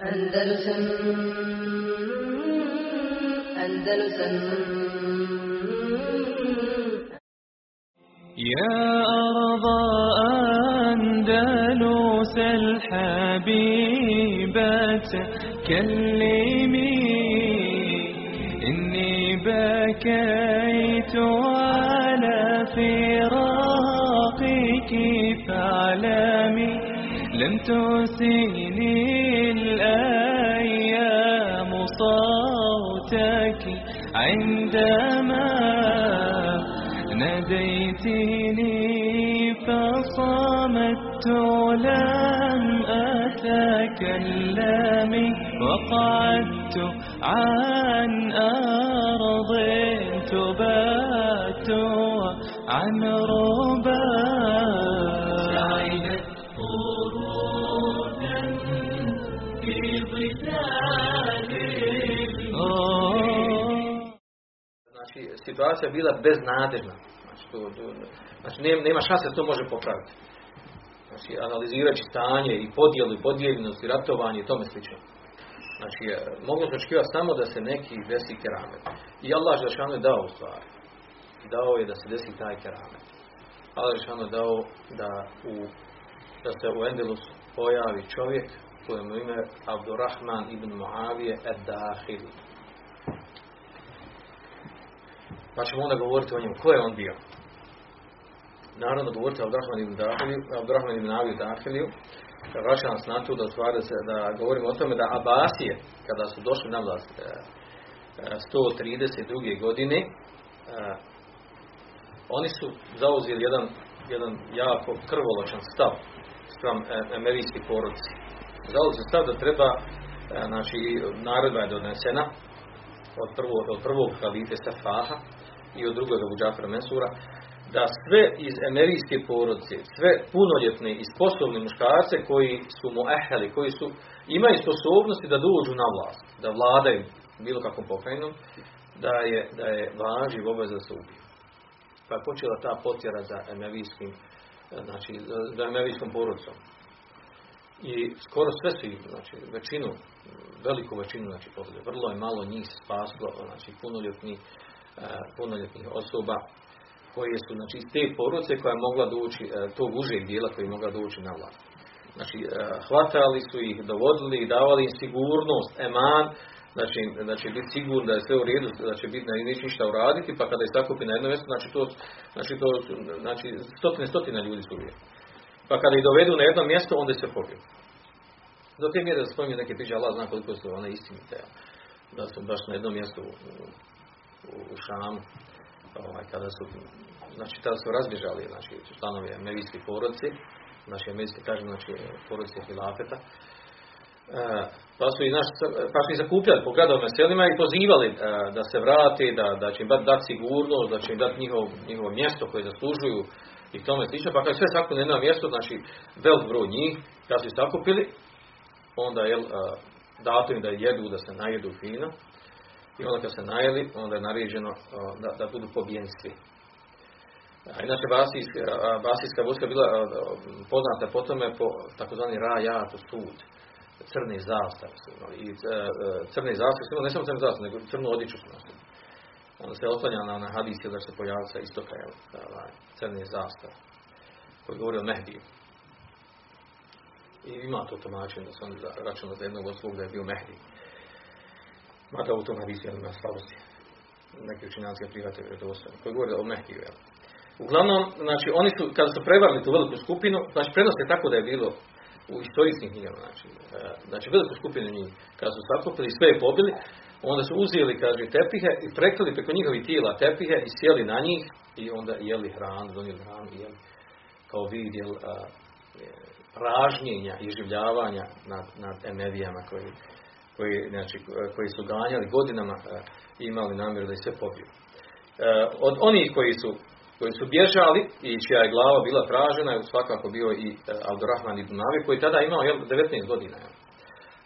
Andalusam Andalusam يا أرض أندلس الحبيبة كلمي إني بكيت على فراقك فاعلمي لم تسيني صوتك عندما ناديتني فصمت لم أتكلم وقعدت عن أرض تبات عن ربا. سعدت قرونا في ظلال situacija bila beznadežna. Znači, to, to, znači nema, šanse da to može popraviti. Znači, analizirajući stanje i podjelu i podijeljenost i ratovanje i tome slično. Znači, moglo se očekivati samo da se neki desi keramet. I Allah Žešanu je dao u stvari. Dao je da se desi taj keramet. Allah Žešanu je dao da, u, da se u Endelus pojavi čovjek kojemu ime Abdurrahman ibn Muavije Ed-Dahil. Pa ćemo onda govoriti o njemu. Ko je on bio? Naravno govoriti o Abdurrahman ibn Aviju Dahiliju. Vraća nas na to da, stvari da govorimo o tome da Abasije, kada su došli na vlast e, e, 132. godine, e, oni su zauzeli jedan, jedan jako krvoločan stav spram emerijski porodci. Zauzeli stav da treba, e, znači, naredba je donesena od prvog, od prvog halife Safaha i od drugog Abu Džafra Mensura, da sve iz emerijske porodice, sve punoljetne i sposobne muškarce koji su mu eheli, koji su, imaju sposobnosti da dođu na vlast, da vladaju bilo kakvom pokrajinom, da je, da je važiv obaveza da se ubiju. Pa je počela ta potjera za emerijskim, znači, za emerijskom porodicom. I skoro sve su, znači, većinu, veliku većinu, znači, poslije, vrlo je malo njih spaslo, znači, punoljetnih, punoljetnih osoba, koje su znači iz te porodice koja je mogla doći tog užeg dijela koji je mogla doći na vlast. Znači hvatali su ih, dovodili i davali im sigurnost, eman, znači će biti sigurno da je sve u redu, da će biti da neće ništa uraditi, pa kada je sakupi na jedno mjesto, znači to, znači to, znači stotine, stotine ljudi su uvijek. Pa kada ih dovedu na jedno mjesto, onda se pobiju. Do te mjere da spominje neke priče, Allah zna koliko su one istinite, da su baš na jednom mjestu Šamu, ovaj, kada su, znači tada su razbježali, znači članovi emevijski porodici, znači emevijski kažem, znači porodici hilafeta, e, pa su i naš, pa su ih zakupljali po gradovima selima i pozivali e, da se vrate, da, da će im dati sigurnost, da će im dati njihov, njihovo mjesto koje zaslužuju i tome slično, pa kad sve sakupili na jedno mjesto, znači velik broj njih, kad su ih sakupili, onda je dato im da jedu, da se najedu fino, i onda kad se najeli, onda je naređeno da, da budu pobijeni inače, basijska, basijska vojska bila poznata po tome po takozvani rajat sud, crni zastav su imali. I crni zastav su ne samo crni zastav, nego crnu odjeću su nosili. Onda se oslanja na, na da se pojavio sa istoka, jel, crni zastav, koji govori o Mehdiju. I ima to tumačenje da su oni računali za jednog od da je bio Mehdij. Mada u tom hadisu ima slabosti. Neki učinjanci ga prihvate. Koji govori o Mehiju, jel? Uglavnom, znači, oni su, kada su prevarili tu veliku skupinu, znači, prenose tako da je bilo u istorijskim knjigama, znači, znači, veliku skupinu njih, kada su sakupili, sve je pobili, onda su uzeli, kaže, tepihe i prekrili preko njihovih tijela tepihe i sjeli na njih i onda jeli hranu, donijeli hranu i jeli kao vid, jel, a, pražnjenja i življavanja nad, nad emevijama koji, koji, znači, koji su ganjali godinama i imali namjeru da ih sve pobiju. Od onih koji su, koji su bježali i čija je glava bila pražena je svakako bio i Abdurrahman ibn Navi koji tada imao jel, 19 godina.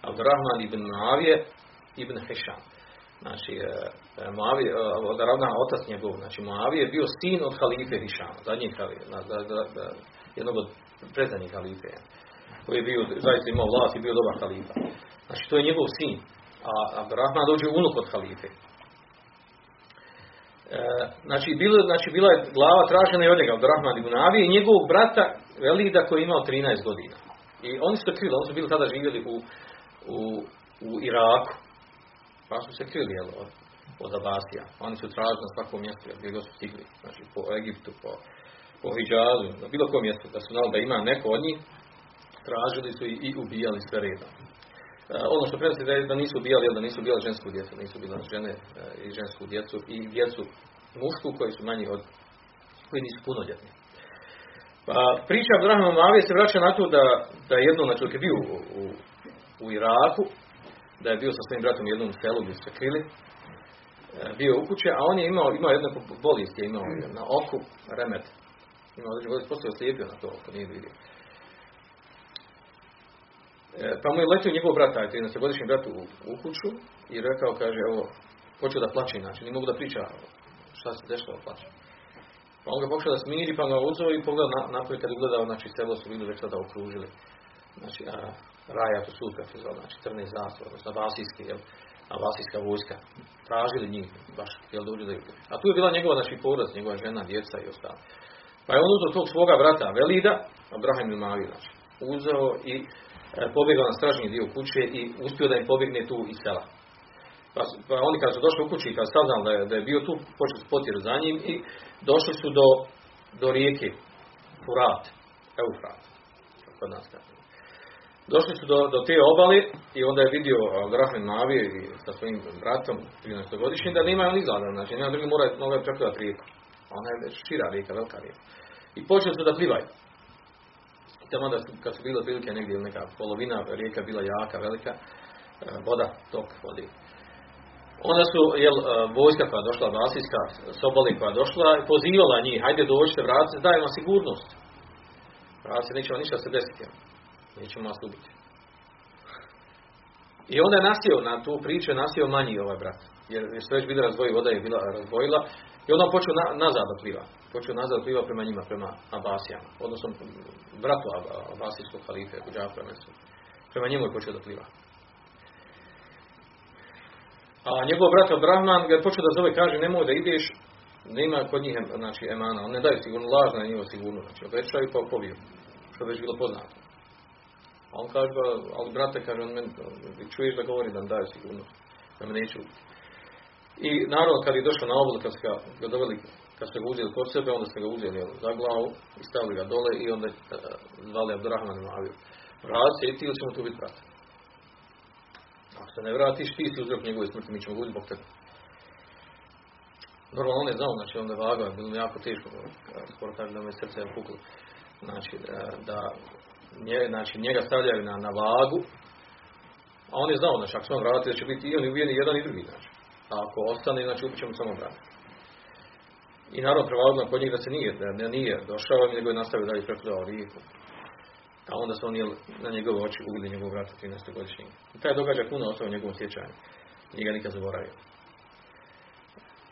Abdurrahman ibn Navije ibn Hisham. Znači, Moavije, Abdurrahman otac njegov, znači Moavije je bio sin od halife Hišama, zadnjih halife, jednog od predzadnjih halife. Koji je bio, zaista imao vlast i bio dobar halifa. Znači, to je njegov sin. A Abdurrahman dođe unuk od halife. E, znači, bilo, znači, bila je glava tražena i od njega, Abdurrahman ibn Abi i njegovog brata Velida koji je imao 13 godina. I oni su se krili, oni su bili tada živjeli u, u, u Iraku. Pa su se krili, jel, od, od Abasija. Oni su tražili na svakom mjestu, gdje god su stigli. Znači, po Egiptu, po, po Hidžazu, na bilo kom mjestu, da su znali da ima neko od njih, tražili su i, ubijali sve redom. E, ono što prenosi da, da nisu ubijali, da nisu ubijali žensku djecu, nisu ubijali žene e, i žensku djecu i djecu mušku koji su manji od, koji nisu punoljetni. Pa priča Abdurrahman Mavije se vraća na to da, da je jednom, znači je bio u, u, u Iraku, da je bio sa svojim bratom u jednom selu gdje su se krili, e, bio u kuće, a on je imao, imao jednu bolest, je imao na oku remet. Imao određenu bolest, poslije slijepio na to oko, nije vidio. E, pa mu je letio njegov brat, taj 13-godišnji brat u, u kuću i rekao, kaže, evo, počeo da plaće inače, nije mogu da priča šta se dešava plaće. Pa on ga pokušao da smiri, pa ga uzeo i pogledao na, napolje kad je gledao, znači selo su bili već tada okružili. Znači, a, raja to su se zove, znači crne zastave, odnosno vasijski, jel, a vasijska vojska. Tražili njih, baš, jel, dođu da A tu je bila njegova, znači, poraz, njegova žena, djeca i ostalo. Pa je on uzeo tog svoga brata Velida, Abraham i Mavi, znači, uzeo i pobjegao na stražnji dio kuće i uspio da im pobjegne tu iz sela. Pa, pa oni kad su došli u kući, kad saznali da je, da je bio tu, počeli su potiru za njim i došli su do, do rijeke Furat, Eufrat, kod nas. Došli su do, do te obali i onda je vidio Grahman Navije i sa svojim bratom, 13-godišnjim, da nema on izgleda, znači nema drugi mora, mora preplivati rijeku. Ona je šira rijeka, velika rijeka. I počeli su da plivaju. Tamo da su, kad su bile prilike negdje neka polovina rijeka bila jaka, velika, voda, tok vodi. Onda su, jel, vojska koja je došla, vasijska, soboli koja je došla, pozivala njih, hajde dođite, vratite, dajemo sigurnost. Vratite, neće vam ništa se desiti. Nećemo vas ubiti. I onda je nasio na tu priču, je nasio manji ovaj brat. Jer je sve već bila razdvoji, voda je bila razdvojila. I onda on počeo na, nazad da pliva. Počeo nazad da pliva prema njima, prema Abasijama. Odnosno, bratu Abasijskog halife, Džafra Prema njemu je počeo da pliva. A njegov brat Abrahman ga je počeo da zove, kaže, nemoj da ideš, nema kod njih znači, emana, on ne daje sigurno, lažna je njihova sigurno, znači obećaju pa poviju, što je već bilo poznato. A on kaže, ali brate, kaže, on men, čuješ da govori da nam daje sigurnost, da me neću. I naravno, kad je došao na obol, kad su ga doveli, kad su ga uzeli kod sebe, onda su ga uzeli jel, za glavu i stavili ga dole i onda uh, zvali Abdurrahman i Maviju. Vrati se i ti ćemo tu biti brate. Ako se ne vratiš, ti si uzrok njegove smrti, mi ćemo guditi zbog tebe. Normalno on je znao, znači onda vagao, je bilo jako teško, skoro tako da me srce je puklo. Znači, da, da nje, znači, njega stavljaju na, na vagu, a on je znao, znači, ako se on vrati, da će biti i on uvijeni jedan i drugi, znači. A ako ostane, znači, upit ćemo samo brati. I naravno prevalno kod njih da se nije, da nije došao, nego je nastavio dalje prekleo rijeku. A onda su oni na njegove oči ubili njegov brat 13. godišnjeg. I taj događaj puno ostao u njegovom sjećanju. Nije nikad zaboravio.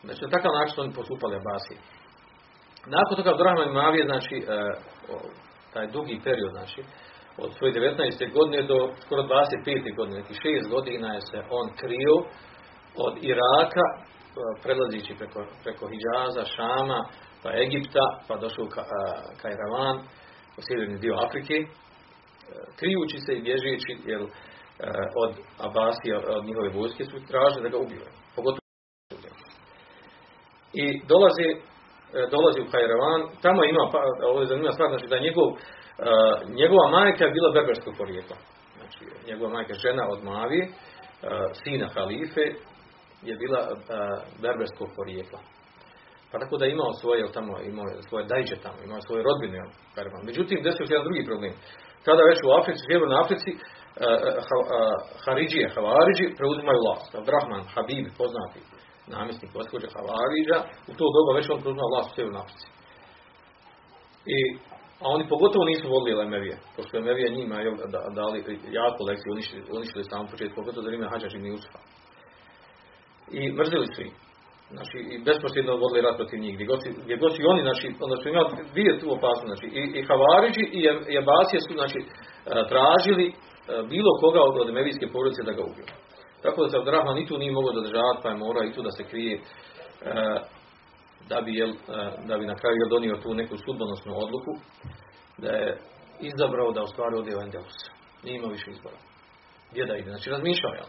Znači, na takav način oni postupali Abasije. Nakon toga Abdurrahman Mavije, znači, e, taj dugi period, znači, od svoje 19. godine do skoro 25. godine, neki 6 godina je se on krio od Iraka, e, prelazići preko, preko Hidžaza, Šama, pa Egipta, pa došao ka, Kajravan, u sjeverni dio Afrike, e, krijući se i bježeći jer, od Abasija, od njihove vojske su tražili da ga ubiju. Pogotovo i dolazi, e, dolazi u Hajravan, tamo ima, pa, ovo je zanimljiva stvar, znači da njegov, e, njegova majka je bila berberskog porijekla. Znači, njegova majka žena od Mavi, sina halife, je bila berberskog porijekla. Pa tako da imao svoje, tamo, imao svoje dajđe tamo, imao svoje rodbine. Međutim, desio se jedan drugi problem. Tada već u Africi, Sjevernoj Africi, Haridžije, Havariđi preuzimaju vlast. Abdrahman, Habib, poznati namjesnik gospođa Havariđa, u to doba već on preuzimao vlast u Sjevernoj Africi. I, a oni pogotovo nisu volili Emevije, pošto Emevije njima je dali jako lekciju, uništili, uništili sam početku, pogotovo za vrijeme Hadžađi i Usufa. I mrzili su ih. Znači, i besposljedno vodili rat protiv njih. Gdje god, gdje god su oni, znači, onda su imali dvije tu opasnosti. Znači, i, i Havariđi i Jabasije su, znači, tražili e, bilo koga od Emevijske porodice da ga ubiju. Tako da se Abdurrahman i tu nije mogao dodržavati, pa je morao i tu da se krije e, da bi, jel, da bi na kraju jel, donio tu neku sudbonosnu odluku, da je izabrao da u stvari ode u Endelus. Nije imao više izbora. Gdje da ide? Znači razmišljao je.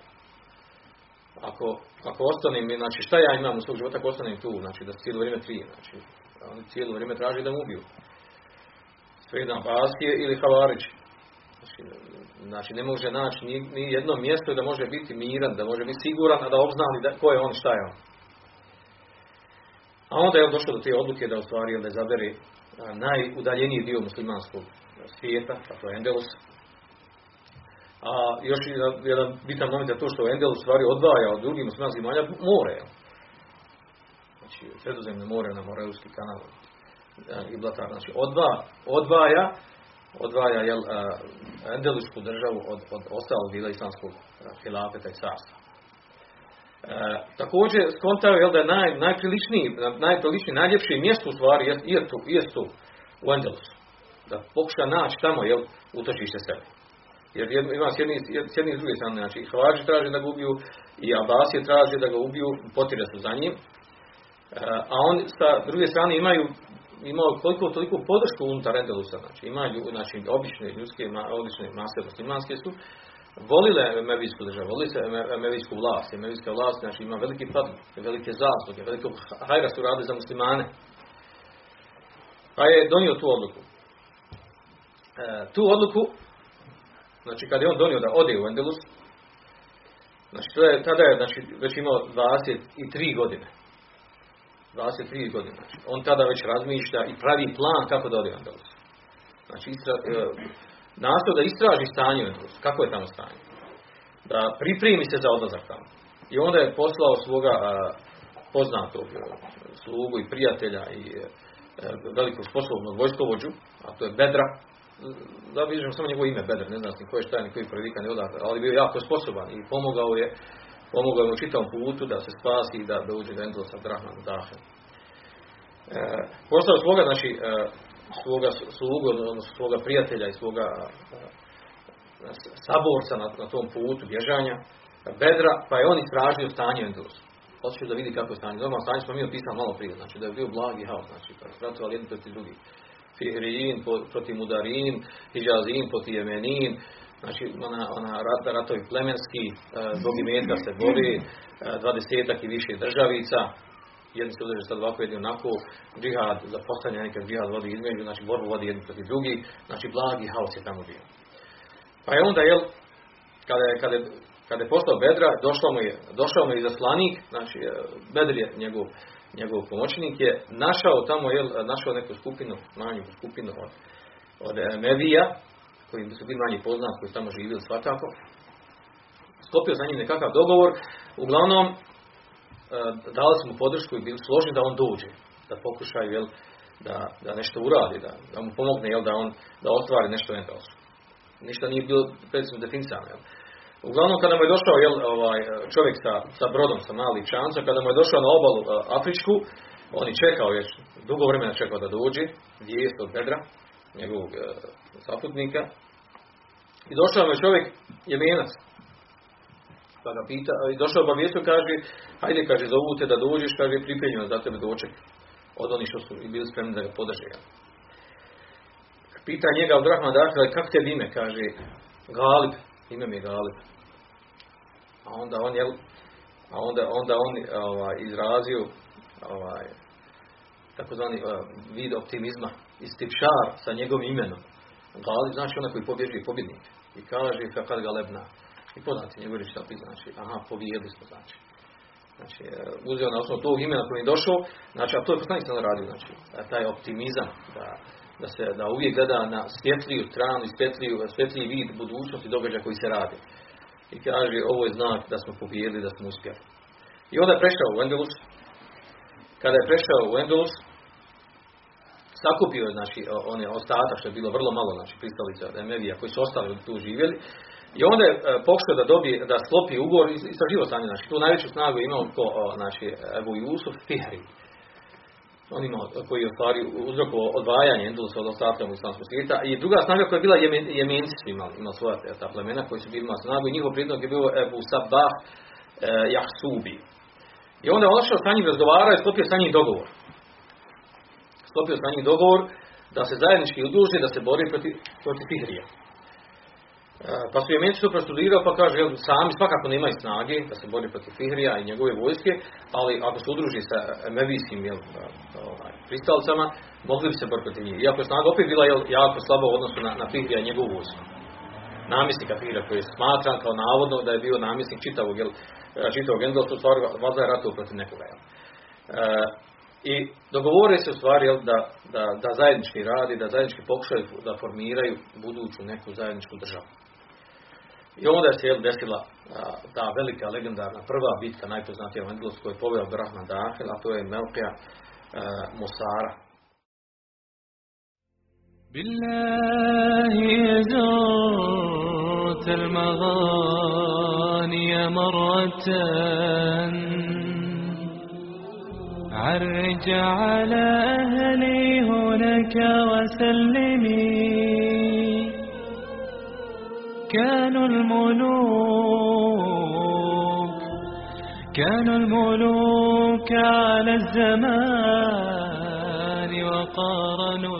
Ako, ako ostanem, znači šta ja imam u svog života ako ostanem tu, znači da cijelo vrijeme trije, znači oni cijelo vrijeme traži da mu ubiju. Svedan Basije ili Havarić. Znači, znači, ne može naći ni, ni jedno mjesto da može biti miran, da može biti siguran, a da obznani da, ko je on, šta je on. A onda je on došao do te odluke da u stvari da zabere najudaljeniji dio muslimanskog svijeta, to je Endelus. A još jedan bitan moment je to što Endelus stvari odvaja od drugih muslimanskih malja more. Znači, sredozemne more na Moreuski kanal i Blatar. Znači, odva, odvaja odvaja jel, Endelusku državu od, od ostalog dijela islamskog hilafeta i carstva. E, također skontao je da je naj, najpriličniji, najpriličniji, najljepši mjesto u stvari jest, jest, jest tu u Endelusu. Da pokuša naći tamo jel, utočište sebe. Jer ima s jedne, s jedne i druge strane, znači Hrvači traže da ga ubiju i Abasije traže da ga ubiju, potire su za njim. E, a on sa druge strane imaju imao koliko toliko podršku unutar Endelusa, znači imaju znači obične ljudske, obične mase muslimanske su volile Emevijsku državu, volile Emevijsku vlast. Emevijska vlast znači ima veliki pad, velike zasluge, veliko hajra su rade za muslimane. Pa je donio tu odluku. E, tu odluku, znači kad je on donio da ode u Endelus, znači to je, tada je znači, već imao 23 godine. 23 godine. Znači, on tada već razmišlja i pravi plan kako da ode u Endelus. Znači, istra, e, da istraži stanje u Endelusu. Kako je tamo stanje? Da pripremi se za odlazak tamo. I onda je poslao svoga a, poznatog a, slugu i prijatelja i a, velikog sposobnog vojskovođu, a to je Bedra, da vidim samo njegovo ime Bedra, ne znam ko je šta je, koji prvi kan ali bio jako sposoban i pomogao je pomogao mu u čitavom putu da se spasi i da, uđe do Endel sa Drahman Dahem. E, poslao svoga, znači, e, svoga slugu, odnosno svoga prijatelja i svoga e, saborca na, na tom putu bježanja, Bedra, pa je on istražio stanje u Endelusu. Hoću da vidi kako je stanje. Normalno stanje smo mi opisali malo prije, znači da je bio blagi haos, znači pa ratovali jedni protiv drugih. Fihrijin protiv Mudarin, Hijazin protiv Jemenin, znači ona, ona rat, ratovi plemenski, e, zbog imetka se bori, e, dvadesetak i više državica, jedni se udrže sad ovako, jedni onako, džihad, za postavljanje nekad džihad vodi između, znači borbu vodi jedni protiv drugi, znači blagi haos je tamo bio. Pa je onda, jel, kada je, kada je, kada je postao Bedra, došao mu je, došao mu je izaslanik, znači e, Bedr je njegov, njegov pomoćnik je našao tamo, jel, našao neku skupinu, manju skupinu od, od Mevija, koji su bili manje poznati, koji su tamo živjeli svakako. Skopio za njim nekakav dogovor. Uglavnom, e, dali su mu podršku i bili složni da on dođe. Da pokušaju, jel, da, da nešto uradi, da, da mu pomogne, jel, da on da ostvari nešto entalsko. Ništa nije bilo predsjedno definicano, jel. Uglavnom, kada mu je došao jel, ovaj, čovjek sa, sa brodom, sa malih čanca, kada mu je došao na obalu uh, Afričku, on je čekao već, dugo vremena čekao da dođe, vijest od Bedra, njegovog uh, saputnika, i došao mu je čovjek jemenac. Pa ga pita, i došao obavijestu kaže, hajde, kaže, zovu te da dođeš, kaže, pripremljeno za tebe doček. Od onih što su bili spremni da ga podrže. Pita njega od Rahman dakle, kako te ime? Kaže, Galib, ime mi je Galib. A onda on je, a onda, onda on ovaj, izrazio ovaj, takozvani uh, vid optimizma, istipšar sa njegovim imenom. Galib znači onaj koji pobježi pobjednik. I kaže kad ga lebna. I poznati njegov šta znači, aha, pobijeli smo znači. Znači, e, uzeo na osnovu tog imena koji je došao, znači, a to je poslanik sam radio, znači, taj optimizam, da, da se, da uvijek gleda na svjetliju stranu i svjetliju, svjetliji vid budućnosti događaja koji se radi. I kaže, ovo je znak da smo pobijeli, da smo uspjeli. I onda je prešao u Endelus. Kada je prešao u Endelus, sakupio je znači, one ostatak, što je bilo vrlo malo, znači, pristalica Emevija, koji su ostali tu živjeli, i onda je e, pokušao da dobije, da sklopi ugovor i sa život znači tu najveću snagu imao ko, znači, Ebu Jusuf Fihri. Onima koji je stvari uzrokovao odvajanje Endelusa od ostatka muslimanskog svijeta. I druga snaga koja je bila Jemen, Jemenci su imali, imali svoja ta plemena koji su bili imali snagu i njihov prijedlog je bio Ebu Sabah e, Jahsubi. I onda je ošao sa njim razgovarao i sklopio sa njim dogovor. Sklopio sa njim dogovor da se zajednički udruži da se bori protiv, protiv Fihrija. Pa su Jemenci to prostudirao pa kaže, jel, sami svakako nemaju snage da se bori protiv Fihrija i njegove vojske, ali ako se udruži sa Mevijskim jel, ovaj, pristalicama, mogli bi se boriti protiv njih. Iako je snaga opet bila jel, jako slaba u odnosu na, na Fihrija i njegovu vojsku. Namjesnika Fihrija koji je smatran kao navodno da je bio namjesnik čitavog, jel, čitavog Endelsa, u stvari valjda je ratov protiv nekoga. Jel. E, I dogovore se u stvari jel, da, da, da zajednički radi, da zajednički pokušaju da formiraju buduću neku zajedničku državu. I onda se jel, desila a, ta velika legendarna prva bitka najpoznatija u Endelosu koju je poveo Brahman Dahil, a to je Melkija Mosara. بالله زرت المغاني مرة عرج على أهلي هناك وسلمي كانوا الملوك كانوا الملوك على الزمان وقارنوا